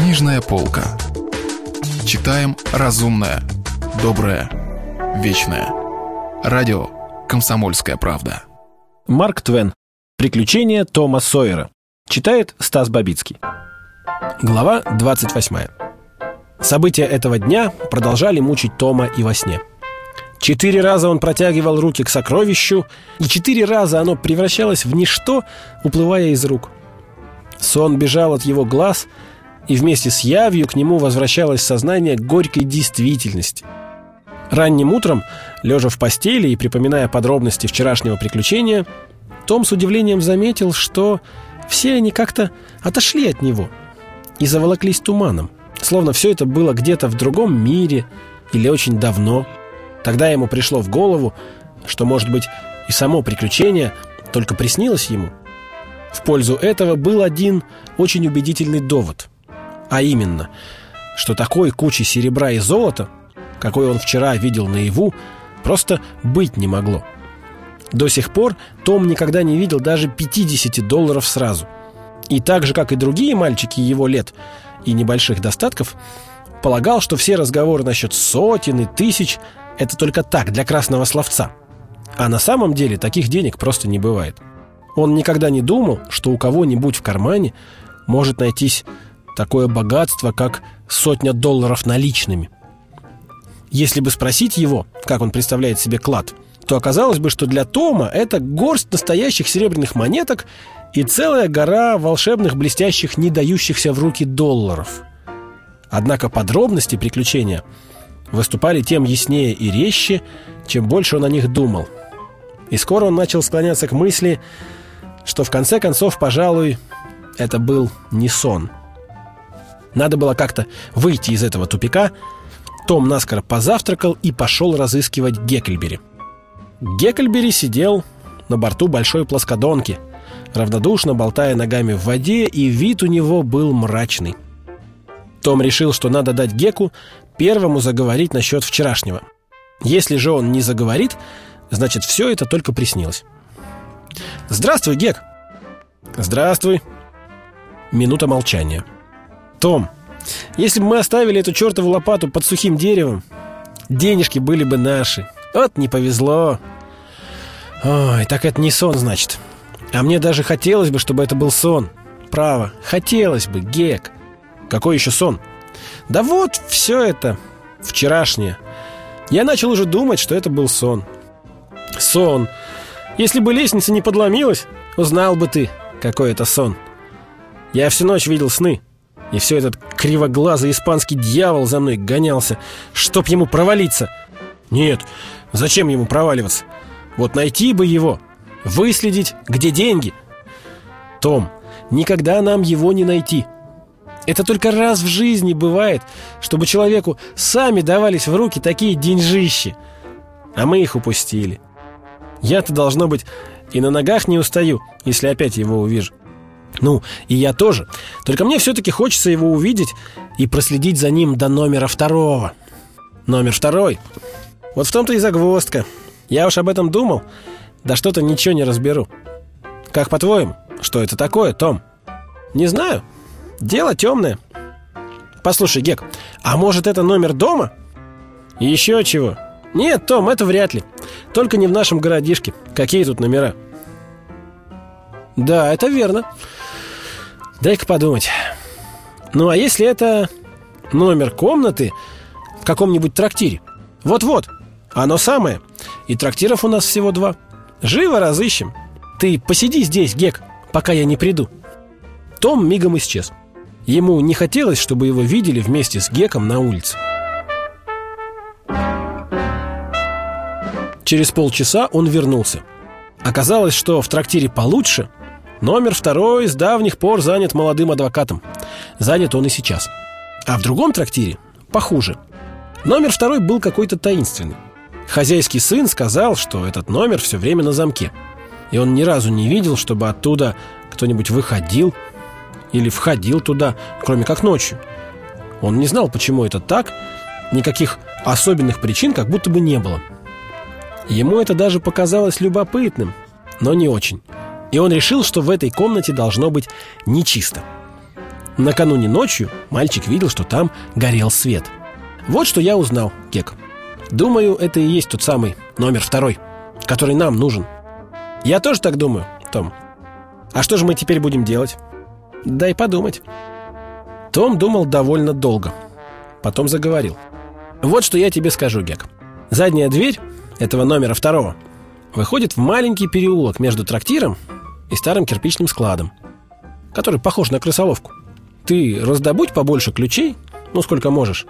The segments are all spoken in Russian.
Книжная полка. Читаем разумное, доброе, вечное. Радио «Комсомольская правда». Марк Твен. Приключения Тома Сойера. Читает Стас Бабицкий. Глава 28. События этого дня продолжали мучить Тома и во сне. Четыре раза он протягивал руки к сокровищу, и четыре раза оно превращалось в ничто, уплывая из рук. Сон бежал от его глаз, и вместе с явью к нему возвращалось сознание горькой действительности. Ранним утром, лежа в постели и припоминая подробности вчерашнего приключения, Том с удивлением заметил, что все они как-то отошли от него и заволоклись туманом, словно все это было где-то в другом мире или очень давно. Тогда ему пришло в голову, что, может быть, и само приключение только приснилось ему. В пользу этого был один очень убедительный довод, а именно, что такой кучи серебра и золота, какой он вчера видел наяву, просто быть не могло. До сих пор Том никогда не видел даже 50 долларов сразу. И так же, как и другие мальчики его лет и небольших достатков, полагал, что все разговоры насчет сотен и тысяч – это только так, для красного словца. А на самом деле таких денег просто не бывает. Он никогда не думал, что у кого-нибудь в кармане может найтись такое богатство, как сотня долларов наличными. Если бы спросить его, как он представляет себе клад, то оказалось бы, что для Тома это горсть настоящих серебряных монеток и целая гора волшебных, блестящих, не дающихся в руки долларов. Однако подробности приключения выступали тем яснее и резче, чем больше он о них думал. И скоро он начал склоняться к мысли, что в конце концов, пожалуй, это был не сон. Надо было как-то выйти из этого тупика. Том наскоро позавтракал и пошел разыскивать Геккельбери. Геккельбери сидел на борту большой плоскодонки, равнодушно болтая ногами в воде, и вид у него был мрачный. Том решил, что надо дать Геку первому заговорить насчет вчерашнего. Если же он не заговорит, значит, все это только приснилось. «Здравствуй, Гек!» «Здравствуй!» Минута молчания. «Том, если бы мы оставили эту чертову лопату под сухим деревом, денежки были бы наши. Вот не повезло!» «Ой, так это не сон, значит. А мне даже хотелось бы, чтобы это был сон. Право, хотелось бы, Гек!» «Какой еще сон?» «Да вот, все это, вчерашнее. Я начал уже думать, что это был сон». «Сон!» Если бы лестница не подломилась, узнал бы ты, какой это сон. Я всю ночь видел сны, и все этот кривоглазый испанский дьявол за мной гонялся, чтоб ему провалиться. Нет, зачем ему проваливаться? Вот найти бы его, выследить, где деньги. Том, никогда нам его не найти. Это только раз в жизни бывает, чтобы человеку сами давались в руки такие деньжищи. А мы их упустили. Я-то, должно быть, и на ногах не устаю, если опять его увижу. Ну, и я тоже. Только мне все-таки хочется его увидеть и проследить за ним до номера второго. Номер второй. Вот в том-то и загвоздка. Я уж об этом думал, да что-то ничего не разберу. Как по-твоему, что это такое, Том? Не знаю. Дело темное. Послушай, Гек, а может это номер дома? Еще чего? Нет, Том, это вряд ли. Только не в нашем городишке. Какие тут номера? Да, это верно. Дай-ка подумать. Ну, а если это номер комнаты в каком-нибудь трактире? Вот-вот, оно самое. И трактиров у нас всего два. Живо разыщем. Ты посиди здесь, Гек, пока я не приду. Том мигом исчез. Ему не хотелось, чтобы его видели вместе с Геком на улице. Через полчаса он вернулся. Оказалось, что в трактире получше номер второй с давних пор занят молодым адвокатом. Занят он и сейчас. А в другом трактире похуже. Номер второй был какой-то таинственный. Хозяйский сын сказал, что этот номер все время на замке. И он ни разу не видел, чтобы оттуда кто-нибудь выходил или входил туда, кроме как ночью. Он не знал, почему это так, никаких особенных причин как будто бы не было. Ему это даже показалось любопытным, но не очень. И он решил, что в этой комнате должно быть нечисто. Накануне ночью мальчик видел, что там горел свет. Вот что я узнал, Кек. Думаю, это и есть тот самый номер второй, который нам нужен. Я тоже так думаю, Том. А что же мы теперь будем делать? Дай подумать. Том думал довольно долго. Потом заговорил. Вот что я тебе скажу, Гек. Задняя дверь этого номера второго выходит в маленький переулок между трактиром и старым кирпичным складом, который похож на крысоловку. Ты раздобудь побольше ключей, ну, сколько можешь,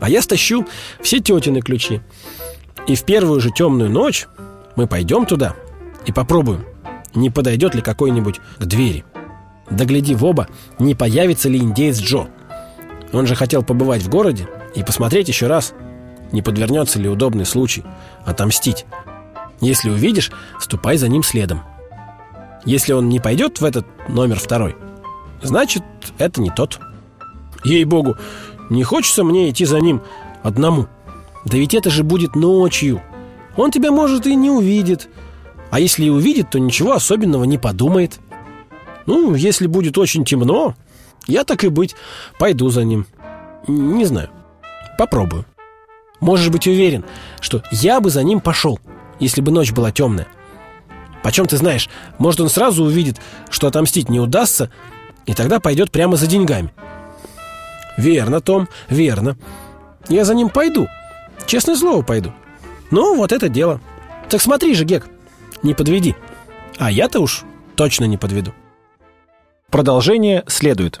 а я стащу все тетины ключи. И в первую же темную ночь мы пойдем туда и попробуем, не подойдет ли какой-нибудь к двери. Да гляди в оба, не появится ли индеец Джо. Он же хотел побывать в городе и посмотреть еще раз, не подвернется ли удобный случай отомстить. Если увидишь, ступай за ним следом. Если он не пойдет в этот номер второй, значит, это не тот. Ей-богу, не хочется мне идти за ним одному. Да ведь это же будет ночью. Он тебя, может, и не увидит. А если и увидит, то ничего особенного не подумает. Ну, если будет очень темно, я так и быть, пойду за ним. Не знаю. Попробую. Можешь быть уверен, что я бы за ним пошел, если бы ночь была темная. Почем ты знаешь, может, он сразу увидит, что отомстить не удастся, и тогда пойдет прямо за деньгами. Верно, Том, верно. Я за ним пойду. Честное слово, пойду. Ну, вот это дело. Так смотри же, Гек, не подведи. А я-то уж точно не подведу. Продолжение следует.